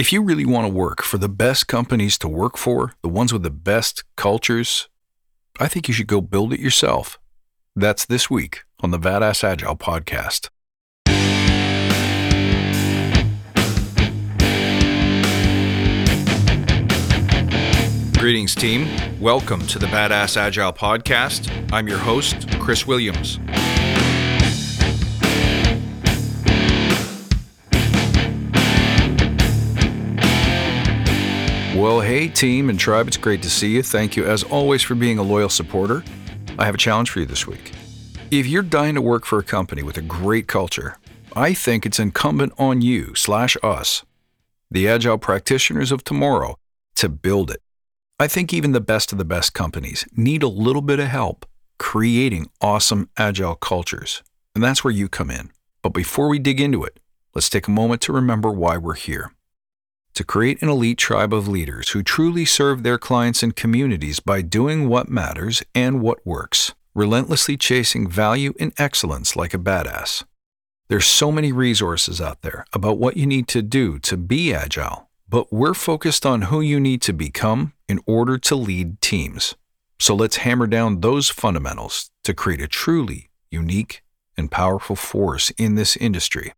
If you really want to work for the best companies to work for, the ones with the best cultures, I think you should go build it yourself. That's this week on the Badass Agile podcast. Greetings, team. Welcome to the Badass Agile podcast. I'm your host, Chris Williams. Well, hey, team and tribe, it's great to see you. Thank you, as always, for being a loyal supporter. I have a challenge for you this week. If you're dying to work for a company with a great culture, I think it's incumbent on you slash us, the agile practitioners of tomorrow, to build it. I think even the best of the best companies need a little bit of help creating awesome agile cultures. And that's where you come in. But before we dig into it, let's take a moment to remember why we're here to create an elite tribe of leaders who truly serve their clients and communities by doing what matters and what works, relentlessly chasing value and excellence like a badass. There's so many resources out there about what you need to do to be agile, but we're focused on who you need to become in order to lead teams. So let's hammer down those fundamentals to create a truly unique and powerful force in this industry.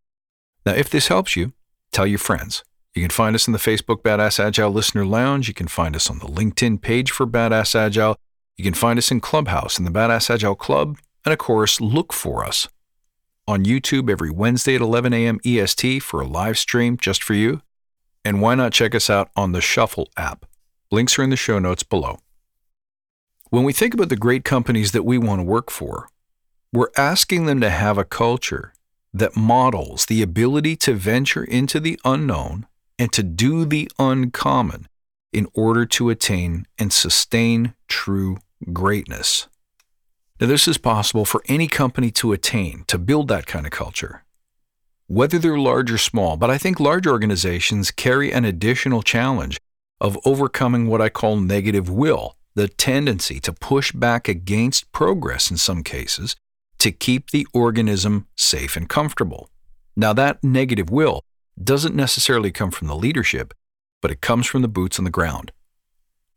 Now, if this helps you, tell your friends. You can find us in the Facebook Badass Agile Listener Lounge. You can find us on the LinkedIn page for Badass Agile. You can find us in Clubhouse in the Badass Agile Club. And of course, look for us on YouTube every Wednesday at 11 a.m. EST for a live stream just for you. And why not check us out on the Shuffle app? Links are in the show notes below. When we think about the great companies that we want to work for, we're asking them to have a culture that models the ability to venture into the unknown and to do the uncommon in order to attain and sustain true greatness. Now, this is possible for any company to attain, to build that kind of culture, whether they're large or small. But I think large organizations carry an additional challenge of overcoming what I call negative will, the tendency to push back against progress in some cases to keep the organism safe and comfortable. Now, that negative will doesn't necessarily come from the leadership, but it comes from the boots on the ground.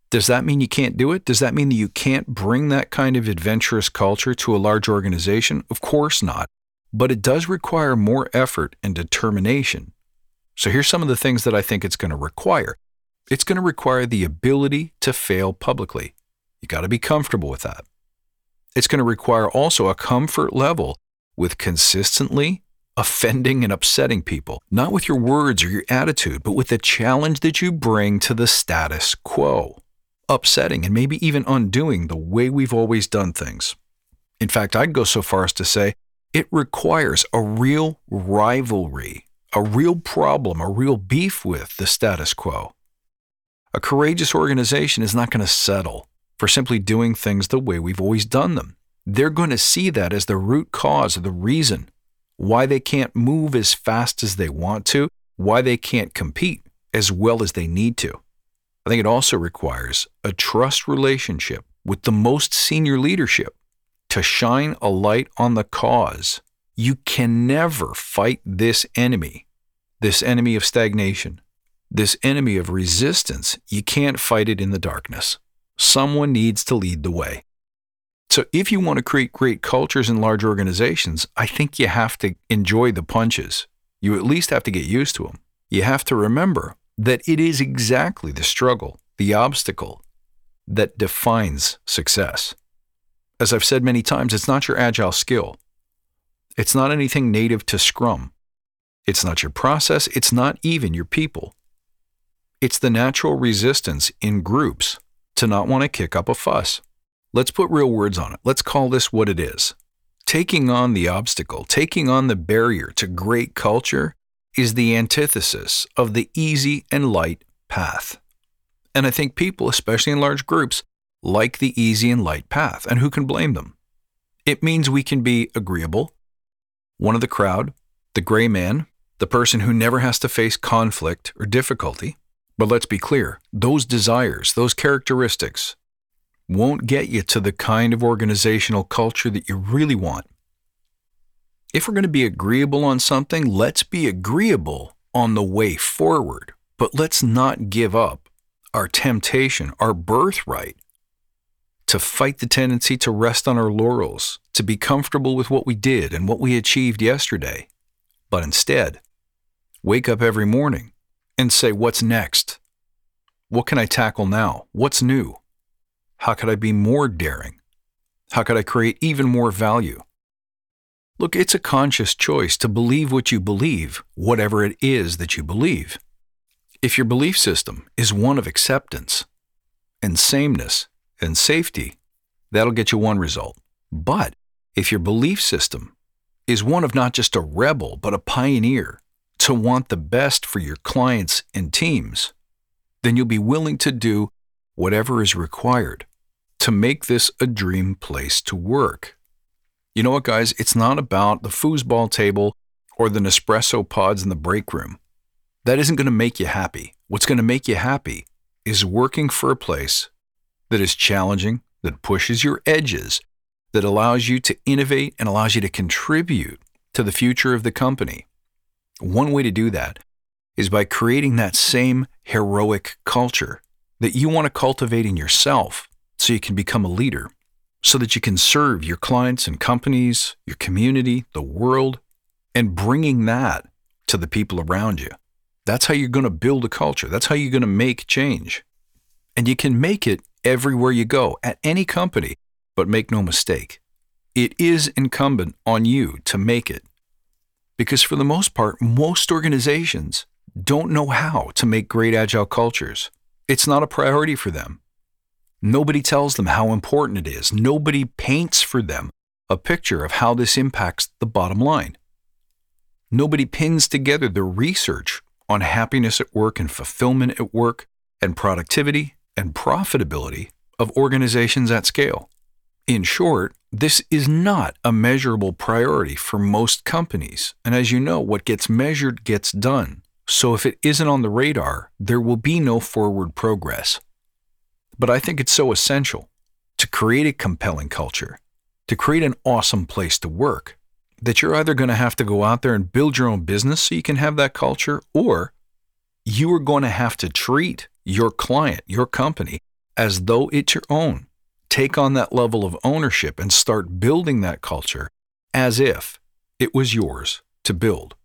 Does that mean you can't do it? Does that mean that you can't bring that kind of adventurous culture to a large organization? Of course not. But it does require more effort and determination. So here's some of the things that I think it's going to require. It's going to require the ability to fail publicly. You got to be comfortable with that. It's going to require also a comfort level with consistently offending and upsetting people, not with your words or your attitude, but with the challenge that you bring to the status quo, upsetting and maybe even undoing the way we've always done things. In fact, I'd go so far as to say it requires a real rivalry, a real problem, a real beef with the status quo. A courageous organization is not going to settle for simply doing things the way we've always done them. They're going to see that as the root cause of the reason why they can't move as fast as they want to, why they can't compete as well as they need to. I think it also requires a trust relationship with the most senior leadership to shine a light on the cause. You can never fight this enemy, this enemy of stagnation, this enemy of resistance. You can't fight it in the darkness. Someone needs to lead the way. So, if you want to create great cultures in large organizations, I think you have to enjoy the punches. You at least have to get used to them. You have to remember that it is exactly the struggle, the obstacle, that defines success. As I've said many times, it's not your agile skill. It's not anything native to Scrum. It's not your process. It's not even your people. It's the natural resistance in groups to not want to kick up a fuss. Let's put real words on it. Let's call this what it is. Taking on the obstacle, taking on the barrier to great culture is the antithesis of the easy and light path. And I think people, especially in large groups, like the easy and light path, and who can blame them? It means we can be agreeable, one of the crowd, the gray man, the person who never has to face conflict or difficulty. But let's be clear those desires, those characteristics, won't get you to the kind of organizational culture that you really want. If we're going to be agreeable on something, let's be agreeable on the way forward But let's not give up our temptation, our birthright, to fight the tendency to rest on our laurels, to be comfortable with what we did and what we achieved yesterday. But instead, wake up every morning and say, What's next? What can I tackle now? What's new? How could I be more daring? How could I create even more value? Look, it's a conscious choice to believe what you believe, whatever it is that you believe. If your belief system is one of acceptance and sameness and safety, that'll get you one result. But if your belief system is one of not just a rebel, but a pioneer to want the best for your clients and teams, then you'll be willing to do whatever is required to make this a dream place to work. You know what, guys? It's not about the foosball table or the Nespresso pods in the break room. That isn't going to make you happy. What's going to make you happy is working for a place that is challenging, that pushes your edges, that allows you to innovate and allows you to contribute to the future of the company. One way to do that is by creating that same heroic culture that you want to cultivate in yourself so you can become a leader, so that you can serve your clients and companies, your community, the world, and bringing that to the people around you. That's how you're going to build a culture. That's how you're going to make change. And you can make it everywhere you go, at any company. But make no mistake, it is incumbent on you to make it. Because for the most part, most organizations don't know how to make great agile cultures. It's not a priority for them. Nobody tells them how important it is. Nobody paints for them a picture of how this impacts the bottom line. Nobody pins together the research on happiness at work and fulfillment at work and productivity and profitability of organizations at scale. In short, this is not a measurable priority for most companies. And as you know, what gets measured gets done. So if it isn't on the radar, there will be no forward progress. But I think it's so essential to create a compelling culture, to create an awesome place to work, that you're either going to have to go out there and build your own business so you can have that culture, or you are going to have to treat your client, your company, as though it's your own. Take on that level of ownership and start building that culture as if it was yours to build.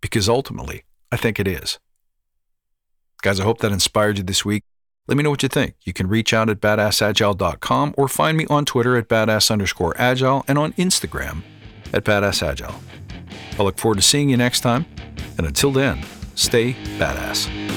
Because ultimately, I think it is. Guys, I hope that inspired you this week. Let me know what you think. You can reach out at badassagile.com or find me on Twitter at badass underscore agile and on Instagram at badassagile. I look forward to seeing you next time. And until then, stay badass.